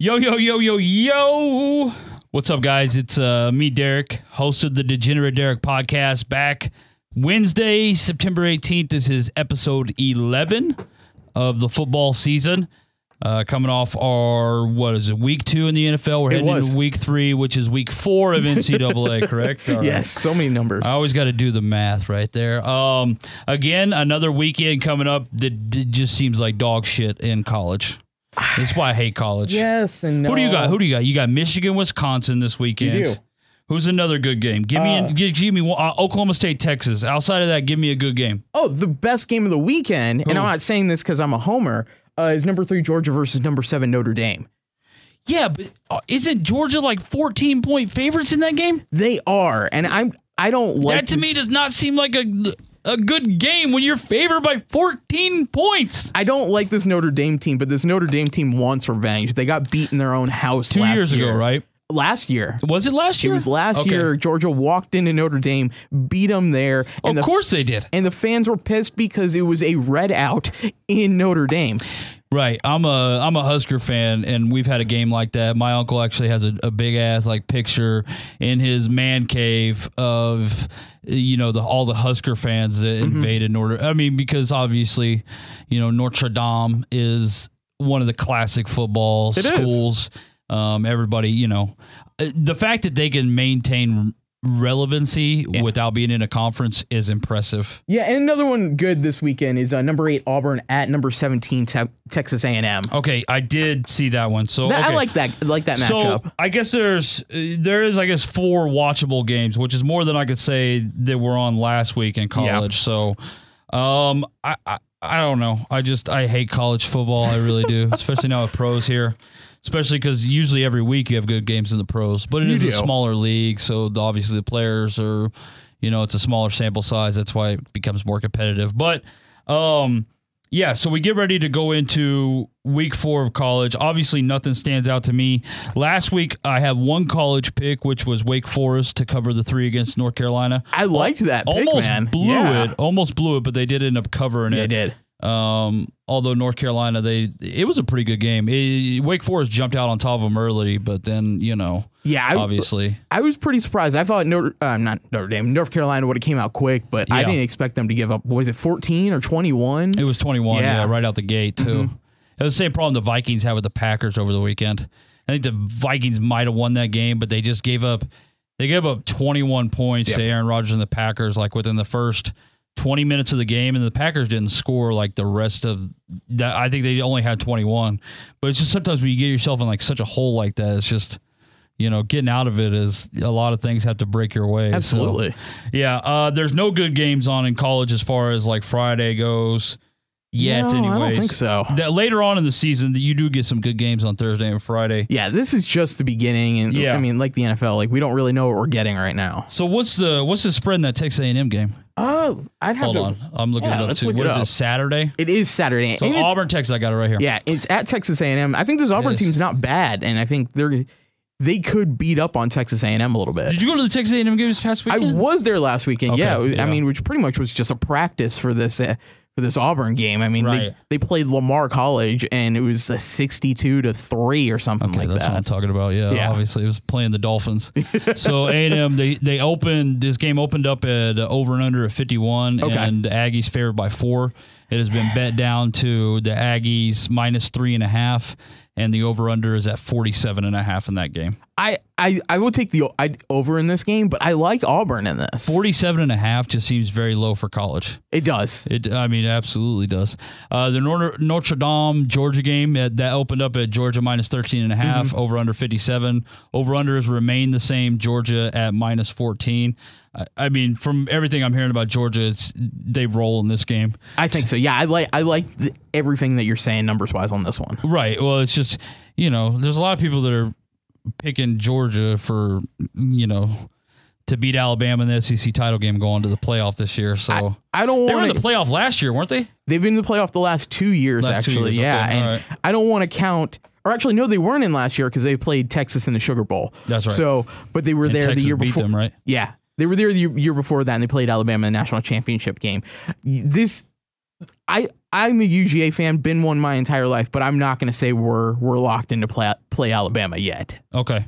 Yo, yo, yo, yo, yo. What's up, guys? It's uh, me, Derek, host of the Degenerate Derek podcast, back Wednesday, September 18th. This is episode 11 of the football season. Uh, coming off our, what is it, week two in the NFL? We're It heading was. into week three, which is week four of NCAA, correct? All right. Yes, so many numbers. I always got to do the math right there. Um, again, another weekend coming up that, that just seems like dog shit in college. That's why I hate college. yes and no. Who do you got? Who do you got? You got Michigan, Wisconsin this weekend. You do. Who's another good game? Give me, Uh, give, give me one, uh, Oklahoma State, Texas. Outside of that, give me a good game. Oh, the best game of the weekend, and I'm not saying this because I'm a homer. Uh, is number three Georgia versus number seven Notre Dame. Yeah, but uh, isn't Georgia like 14 point favorites in that game? They are, and I'm. I don't like that to this- me does not seem like a a good game when you're favored by 14 points. I don't like this Notre Dame team, but this Notre Dame team wants revenge. They got beat in their own house Two years year. ago, right? Last year. Was it last year? It was last Okay. year. Georgia walked into Notre Dame, beat them there, and of the course they did. and the fans were pissed because it was a red out in Notre Dame. Right. I'm a I'm a Husker fan and we've had a game like that. My uncle actually has a, a big ass like picture in his man cave of you know the all the Husker fans that Mm-hmm. invaded Notre I mean because obviously, you know, Notre Dame is one of the classic football is. schools. Um everybody, you know, uh, the fact that they can maintain relevancy without being in a conference is impressive. Yeah, and another one good this weekend is uh, number eight Auburn at number seventeen Te- Texas A and M. Okay, I did see that one. So I okay. like that. like that So matchup. I guess there's there is I guess four watchable games, which is more than I could say that were on last week in college. So, um, I, I I don't know. I just I hate college football. I really do, especially now with pros here. Especially because usually every week you have good games in the pros, but it You is a smaller league, so the, obviously the players are, you know, it's a smaller sample size. That's why it becomes more competitive. But, um, yeah, so we get ready to go into week four of college. Obviously, nothing stands out to me. Last week, I had one college pick, which was Wake Forest to cover the three against North Carolina. I liked that pick, almost man. blew Yeah. it, almost blew it, but they did end up covering Yeah, it. They did. Um, although North Carolina, they it was a pretty good game. It- Wake Forest jumped out on top of them early, but then you know, Yeah, I, obviously, I was pretty surprised. I thought Notre, uh, not Notre Dame, North Carolina would have came out quick, but I didn't expect them to give up. Was it, fourteen or twenty one? it was twenty one. Yeah. Yeah. Mm-hmm. right out the gate too. It was the same problem the Vikings had with the Packers over the weekend. I think the Vikings might have won that game, but they just gave up. They gave up twenty one points to Aaron Rodgers and the Packers, like within the first. 20 minutes of the game and the Packers didn't score like the rest of that I think they only had 21 but it's just sometimes when you get yourself in like such a hole like that it's just you know getting out of it is a lot of things have to break your way So, Absolutely. yeah uh there's no good games on in college as far as like Friday goes yet No, anyways I don't think so. that later on in the season you do get some good games on Thursday and Friday Yeah, this is just the beginning, and Yeah. I mean, like the NFL, like we don't really know what we're getting right now. so what's the what's the spread in that Texas A&M game Oh, I'd have hold to. on I'm looking Yeah, it up let's too look what it is it. Saturday It is Saturday, so and it's, Auburn Texas I got it right here yeah, it's at Texas A&M. I think this Auburn is. team's not bad, and I think they're they could beat up on Texas A&M a little bit. did you go to the Texas A&M game this past weekend? I was there last weekend. Okay, yeah, yeah. I mean, which pretty much was just a practice for this uh, for this Auburn game. I mean, Right. they, they played Lamar College, and it was a sixty-two to three or something Okay, like that's what I'm talking about. Yeah, Yeah. obviously it was playing the Dolphins. so A and M they they opened this game opened up at uh, over and under at 51, Okay. and the Aggies favored by four. It has been bet down to the Aggies minus three and a half, and the over under is at 47 and a half in that game. I, I I will take the I, over in this game, but I like Auburn in this. 47 and a half just seems very low for college. It does. It, I mean, it absolutely does. Uh, the Notre, Notre Dame Georgia game uh, that opened up at Georgia minus 13 and a half, over under 57. Over unders remain the same. Georgia at minus 14. I, I mean, from everything I'm hearing about Georgia, it's they roll in this game. I think so. Yeah, I like I like the, everything that you're saying numbers wise on this one. Right. Well, it's just you know, there's a lot of people that are picking Georgia for you know to beat Alabama in the SEC title game going to the playoff this year. So I, I don't want in the playoff last year, weren't they? They've been in the playoff the last two years, Last two actually. years, yeah, okay, and right. I don't want to count. Or actually, no, they weren't in last year because they played Texas in the Sugar Bowl. That's right. So, but they were And there Texas the year beat before. them, right? Yeah, they were there the year, before that, and they played Alabama in the national championship game. This I I'm a UGA fan, been one my entire life, but I'm not going to say we're we're locked into play play Alabama yet. Okay.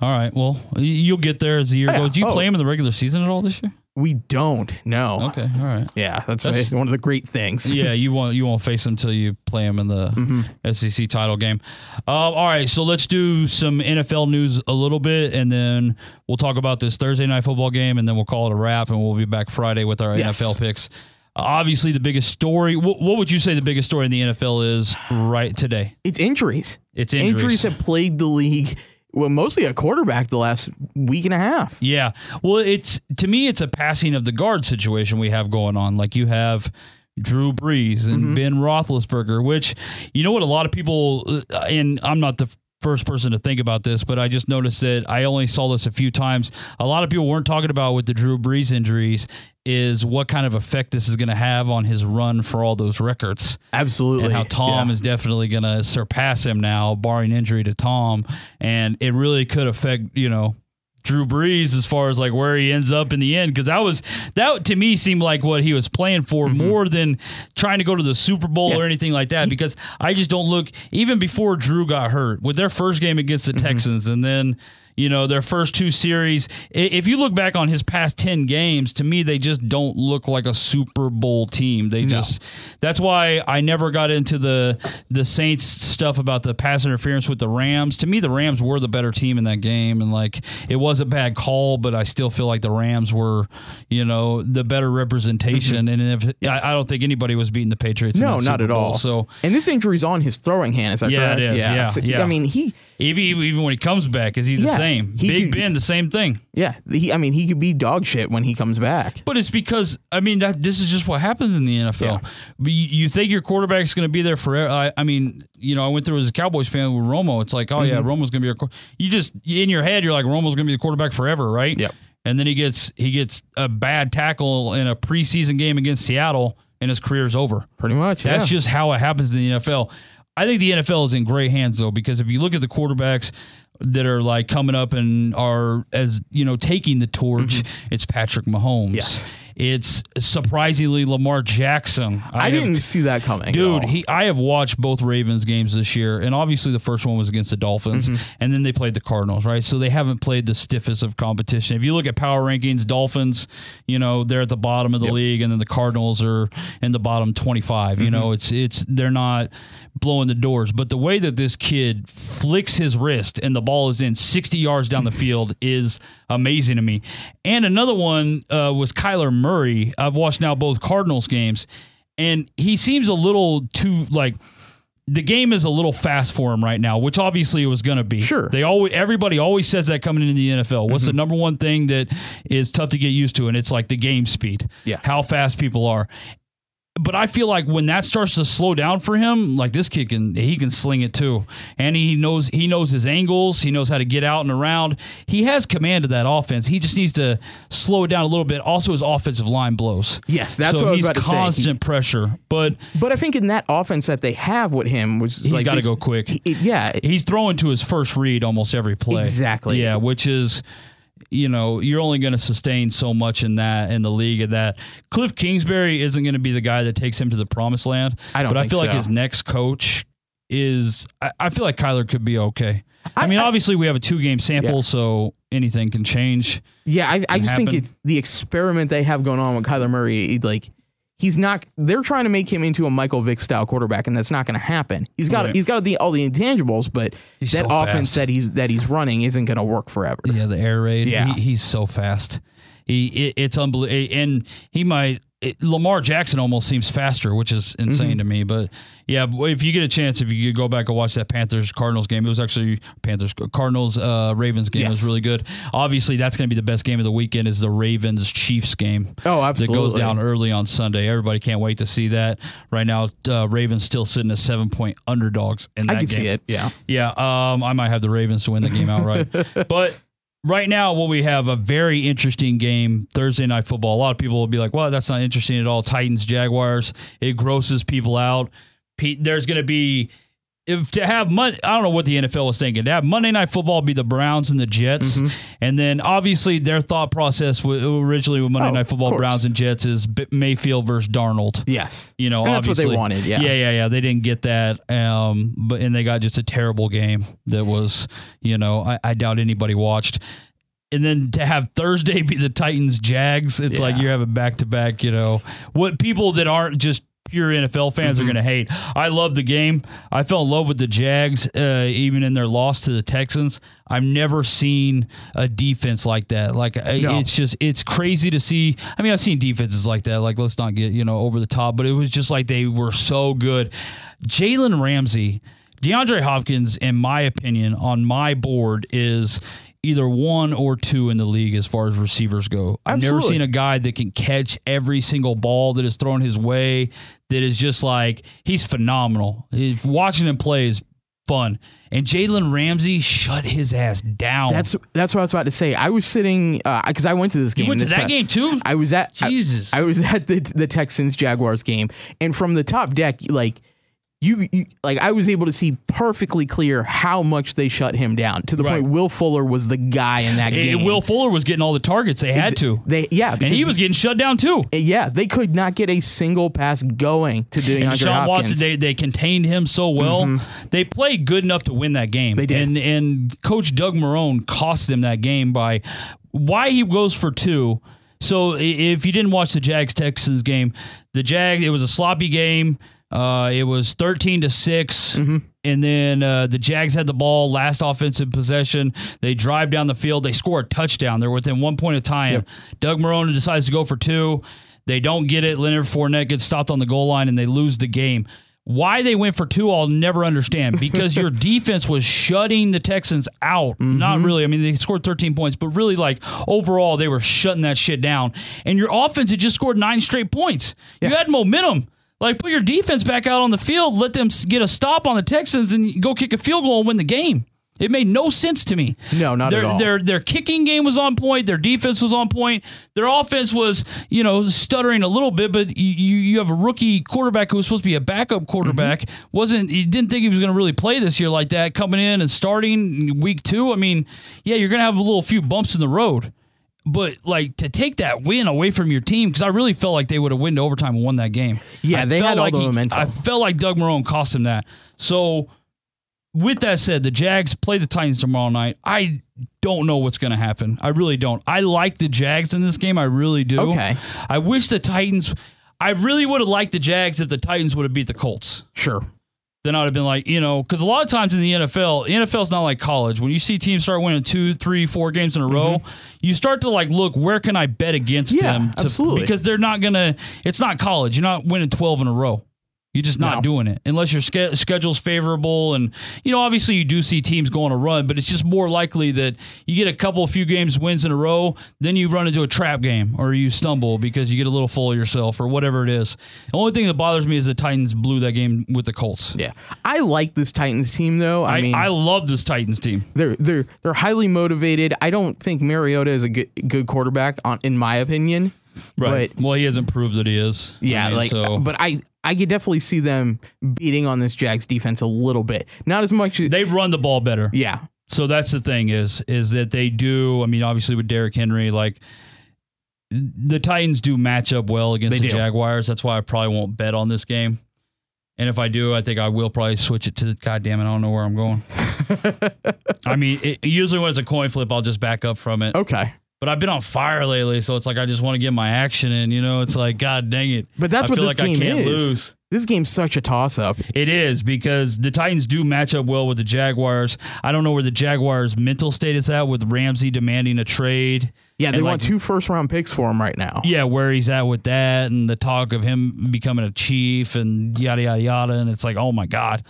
All right. Well, you'll get there as the year Oh, yeah. goes. Do you Oh. play them in the regular season at all this year? We don't. No. Okay. All right. Yeah, that's, That's- one of the great things. yeah, you won't you won't face them until you play them in the Mm-hmm. SEC title game. Um, all right, so let's do some NFL news a little bit, and then we'll talk about this Thursday night football game, and then we'll call it a wrap, and we'll be back Friday with our Yes. NFL picks. Obviously, the biggest story. What, what would you say the biggest story in the NFL is right today? It's injuries. It's injuries. Injuries have plagued the league. Well, mostly a quarterback the last week and a half. Yeah. Well, it's to me, it's a passing of the guard situation we have going on. Like you have Drew Brees and Mm-hmm. Ben Roethlisberger, which you know what a lot of people, uh, and I'm not the first person to think about this, but I just noticed that I only saw this a few times. A lot of people weren't talking about with the Drew Brees injuries is what kind of effect this is going to have on his run for all those records Absolutely. and how Tom Yeah. is definitely going to surpass him now, barring injury to Tom. And it really could affect, you know, Drew Brees as far as like where he ends up in the end. Cause that was, that to me seemed like what he was playing for more than trying to go to the Super Bowl Mm-hmm. Yeah. or anything like that. because I just don't look, even before Drew got hurt with their first game against the Mm-hmm. Texans and then, you know, their first two series. If you look back on his past 10 games, to me, they just don't look like a Super Bowl team. They just, that's why I never got into the the Saints stuff about the pass interference with the Rams. To me, the Rams were the better team in that game, and like it was a bad call, but I still feel like the Rams were, you know, the better representation. Mm-hmm. And if I, I don't think anybody was beating the Patriots. No, not Super at Bowl. all. So and this injury's on his throwing hand. Is that Yeah, correct? it is. Yeah, So, yeah. I mean, he, even even when he comes back, is he the Yeah, same? he Big could- Ben, the same thing. yeah, he. I mean, he could be dog shit when he comes back. But it's because I mean that this is just what happens in the NFL. But you, you think your quarterback's going to be there forever? I, I mean, you know, I went through as a Cowboys fan with Romo. It's like, oh yeah, Mm-hmm. Romo's going to be our. quar- You just in your head, you're like, Romo's going to be the quarterback forever, right? Yep. And then he gets he gets a bad tackle in a preseason game against Seattle, and his career's over. Pretty much. That's yeah. just how it happens in the NFL. I think the NFL is in great hands though, because if you look at the quarterbacks that are like coming up and are as you know taking the torch, it's Patrick Mahomes. Mm-hmm. Yes. It's surprisingly Lamar Jackson. I, have- didn't see that coming. Dude, he I have watched both Ravens games this year, and obviously the first one was against the Dolphins, Mm-hmm. and then they played the Cardinals, right? So they haven't played the stiffest of competition. If you look at power rankings, Dolphins, you know, they're at the bottom of the league, and then the Cardinals are in the bottom twenty Mm-hmm. You know, it's it's they're not blowing the doors, but the way that this kid flicks his wrist and the ball is in sixty yards down the field is amazing to me. And another one uh, was Kyler Murray. I've watched now both Cardinals games, and he seems a little too like the game is a little fast for him right now, which obviously it was going to be. Sure. They always everybody always says that coming into the NFL. What's Mm-hmm. the number one thing that is tough to get used to and it's like the game speed. Yeah, How fast people are. But I feel like when that starts to slow down for him, like this kid can he can sling it too. And he knows he knows his angles, he knows how to get out and around. He has command of that offense. He just needs to slow it down a little bit. Also his offensive line blows. Yes, that's so what I was he's about to say. constant pressure. But But I think in that offense that they have with him was he's like got to go quick. it- yeah, he's throwing to his first read almost every play. Exactly. Yeah, which is you know, you're only going to sustain so much in that in the league of that. Cliff Kingsbury isn't going to be the guy that takes him to the promised land. I don't But I feel like his next coach is I, I feel like Kyler could be okay. I, I- mean, I- obviously we have a two game sample, Yeah. so anything can change. yeah. I, I just think it's the experiment they have going on with Kyler Murray. Like he's not. They're trying to make him into a Michael Vick style quarterback, and that's not going to happen. He's got Right. he's got the all the intangibles, but He's that so offense fast. that he's that he's running isn't going to work forever. Yeah, the air raid. Yeah. he, he's so fast. He it, it's unbelievable, and he might. It, Lamar Jackson almost seems faster, which is insane Mm-hmm. to me. But yeah, if you get a chance, if you could go back and watch that Panthers Cardinals game, it was actually Panthers Cardinals uh, Ravens game. It was really good. Obviously, that's going to be the best game of the weekend. Is the Ravens Chiefs game? Oh, absolutely. That goes down early on Sunday. Everybody can't wait to see that. Right now, uh, Ravens still sitting as seven point underdogs in that I can game. see it. Yeah. Yeah, um, I might have the Ravens to win the game outright. but right now, what we have a very interesting game Thursday night football. A lot of people will be like, "Well, that's not interesting at all." Titans Jaguars. It grosses people out. There's going to be if to have Mon- I don't know what the NFL was thinking. To have Monday Night Football be the Browns and the Jets, Mm-hmm. and then obviously their thought process originally with Monday Oh, Night Football. Browns and Jets is Mayfield versus Darnold. Yes. You know, that's what they wanted, yeah. yeah, yeah, yeah. They didn't get that, um, but and they got just a terrible game that was, you know, I, I doubt anybody watched. And then to have Thursday be the Titans Jags, it's like you're having back to back. You know, what people that aren't just pure NFL fans Mm-hmm. are going to hate. I love the game. I fell in love with the Jags, uh, even in their loss to the Texans. I've never seen a defense like that. Like No. it's just it's crazy to see. I mean, I've seen defenses like that. Like let's not get you know over the top, but it was just like they were so good. Jalen Ramsey, DeAndre Hopkins, in my opinion, on my board is either one or two in the league as far as receivers go. I've never seen a guy that can catch every single ball that is thrown his way. That is just like he's phenomenal. He's- watching him play is fun. And Jalen Ramsey shut his ass down. That's that's what I was about to say. I was sitting uh, because I went to this game. you went to that game too. I was at I- Jesus. I, was at the the Texans Jaguars game, and from the top deck, like you, you like I was able to see perfectly clear how much they shut him down to the Right. point Will Fuller was the guy in that Eh, game. Will Fuller was getting all the targets they had to, They yeah, and he was getting shut down too. yeah, they could not get a single pass going to DeAndre And Sean Hopkins. Watson, they, they contained him so well. They played good enough to win that game. They did. And and Coach Doug Marrone cost them that game by why he goes for two. So if you didn't watch the Jags Texans game, the Jag it was a sloppy game. Uh, it was thirteen to 6 Mm-hmm. and then uh, the Jags had the ball last offensive possession. They drive down the field. They score a touchdown. They're within one point of time. Yep. Doug Marrone decides to go for two. They don't get it. Leonard Fournette gets stopped on the goal line and they lose the game. Why they went for two, I'll never understand. Because your defense was shutting the Texans out. Not really. I mean, they scored 13 points, but really, like, overall, they were shutting that shit down. And your offense had just scored nine straight points. You had momentum. Like, put your defense back out on the field, let them get a stop on the Texans, and go kick a field goal and win the game. It made no sense to me. No, not their, at all. Their their kicking game was on point. Their defense was on point. Their offense was, you know, stuttering a little bit. But you you have a rookie quarterback who was supposed to be a backup quarterback. Mm-hmm. wasn't He didn't think he was going to really play this year like that. Coming in and starting week two. I mean, yeah, you're going to have a little few bumps in the road. But like to take that win away from your team, because I really felt like they would have won to overtime and won that game. Yeah, I they felt had all like the he- momentum. I felt like Doug Marrone cost him that. So with that said, the Jags play the Titans tomorrow night. I don't know what's going to happen. I really don't. I like the Jags in this game. I really do. Okay. I wish the Titans. I really would have liked the Jags if the Titans would have beat the Colts. sure. Then I'd have been like, you know, because a lot of times in the NFL, the NFL's not like college. When you see teams start winning two, three, four games in a row, you start to like look where can I bet against Mm-hmm. Yeah, them? To, absolutely. Because they're not gonna. It's not college. You're not winning twelve in a row. You're just not No. doing it unless your ske- schedule's favorable. And, you know, obviously you do see teams go on a run, but it's just more likely that you get a couple, of few games wins in a row, then you run into a trap game or you stumble because you get a little full of yourself or whatever it is. The only thing that bothers me is the Titans blew that game with the Colts. Yeah, I like this Titans team though. I, I, mean, I love this Titans team. they're they're they're highly motivated. I don't think Mariota is a good good quarterback, on, in my opinion. But well, he hasn't proved that he is. yeah, I mean, like, so but I I could definitely see them beating on this Jags defense a little bit. Not as much. As, they run the ball better. yeah, So that's the thing is is that they do. I mean, obviously with Derrick Henry, like the Titans do match up well against They the do. Jaguars. That's why I probably won't bet on this game. And if I do, I think I will probably switch it to. God damn it, I don't know where I'm going. I mean, it, usually when it's a coin flip, I'll just back up from it. okay. But I've been on fire lately, so it's like I just want to get my action in. You know, it's like God dang it. But that's I what this like game I can't is. lose. This game's such a toss up. It is because the Titans do match up well with the Jaguars. I don't know where the Jaguars' mental state is at with Ramsey demanding a trade. Yeah, they And, want like- two first round picks for him right now. Yeah, where he's at with that and the talk of him becoming a chief and yada, yada, yada. And it's like, oh my God,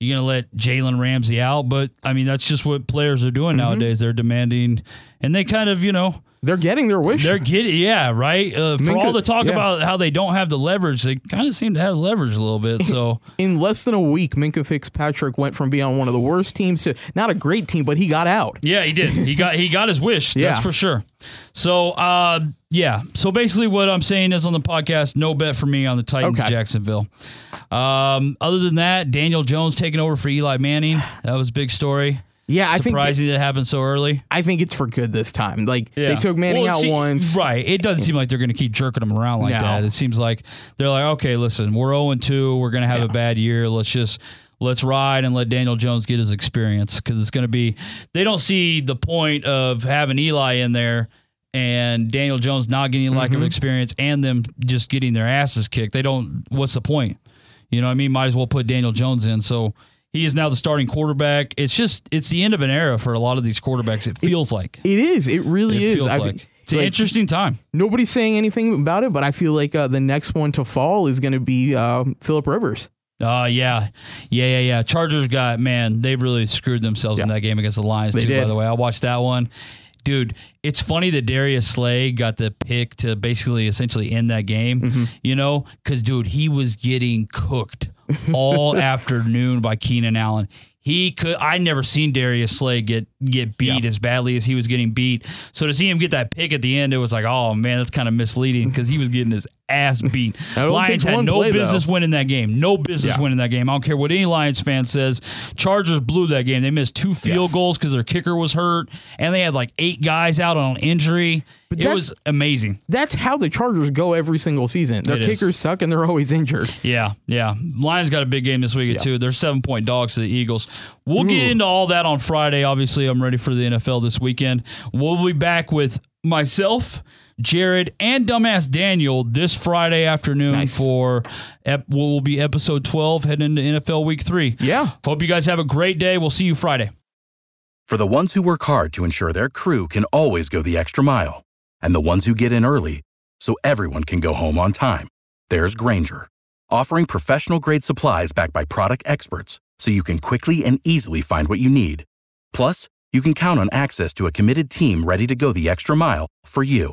you're going to let Jalen Ramsey out. But I mean, that's just what players are doing Mm-hmm. nowadays. They're demanding, and they kind of, you know, They're getting their wish. They're getting, yeah, right. Uh, for Minkah- all the talk yeah. about how they don't have the leverage, they kind of seem to have leverage a little bit. So In less than a week, Minkah Fitzpatrick went from being on one of the worst teams to not a great team, but he got out. yeah, he did. He got he got his wish. Yeah. That's for sure. So uh, yeah. So basically, what I'm saying is on the podcast, no bet for me on the Titans, Okay. Jacksonville. Um, other than that, Daniel Jones taking over for Eli Manning. That was a big story. Yeah, I think Surprising that it happened so early. I think it's for good this time. Like Yeah. they took Manning Well, out see- once. Right. It doesn't seem like they're going to keep jerking them around like No. that. It seems like they're like, okay, listen, we're 0 and 2. We're going to have a bad year. Let's just. Let's ride and let Daniel Jones get his experience because it's going to be. They don't see the point of having Eli in there and Daniel Jones not getting lack Mm-hmm. of experience and them just getting their asses kicked. They don't. What's the point? You know what I mean? Might as well put Daniel Jones in. So he is now the starting quarterback. It's just it's the end of an era for a lot of these quarterbacks. It feels like. It is. It really It is. feels I- like it's an interesting time. nobody's saying anything about it, but I feel like uh, the next one to fall is going to be uh, Philip Rivers. Uh yeah. Yeah, yeah, yeah. Chargers got man, they really screwed themselves in that game against the Lions They too, by the way. I watched that one. Dude, it's funny that Darius Slay got the pick to basically essentially end that game, Mm-hmm. you know? Because, dude, he was getting cooked all afternoon by Keenan Allen. He could. I never seen Darius Slay get get beat as badly as he was getting beat. So to see him get that pick at the end, it was like, oh man, that's kind of misleading because he was getting his ass beat. Lions had no play, though. business winning that game. No business Yeah. winning that game. I don't care what any Lions fan says. Chargers blew that game. They missed two field Yes. goals because their kicker was hurt, and they had like eight guys out on injury. it that- was amazing. That's how the Chargers go every single season. Their It is. kickers suck and they're always injured. Yeah, yeah. Lions got a big game this week too. They're seven point dogs to the Eagles. We'll get into all that on Friday. Obviously, I'm ready for the NFL this weekend. We'll be back with myself, Jared, and dumbass Daniel this Friday afternoon Nice. for ep- what will be episode 12 heading into NFL Week Three. Yeah. Hope you guys have a great day. We'll see you Friday. For the ones who work hard to ensure their crew can always go the extra mile, and the ones who get in early so everyone can go home on time, there's Grainger, offering professional grade supplies backed by product experts so you can quickly and easily find what you need. Plus, you can count on access to a committed team ready to go the extra mile for you.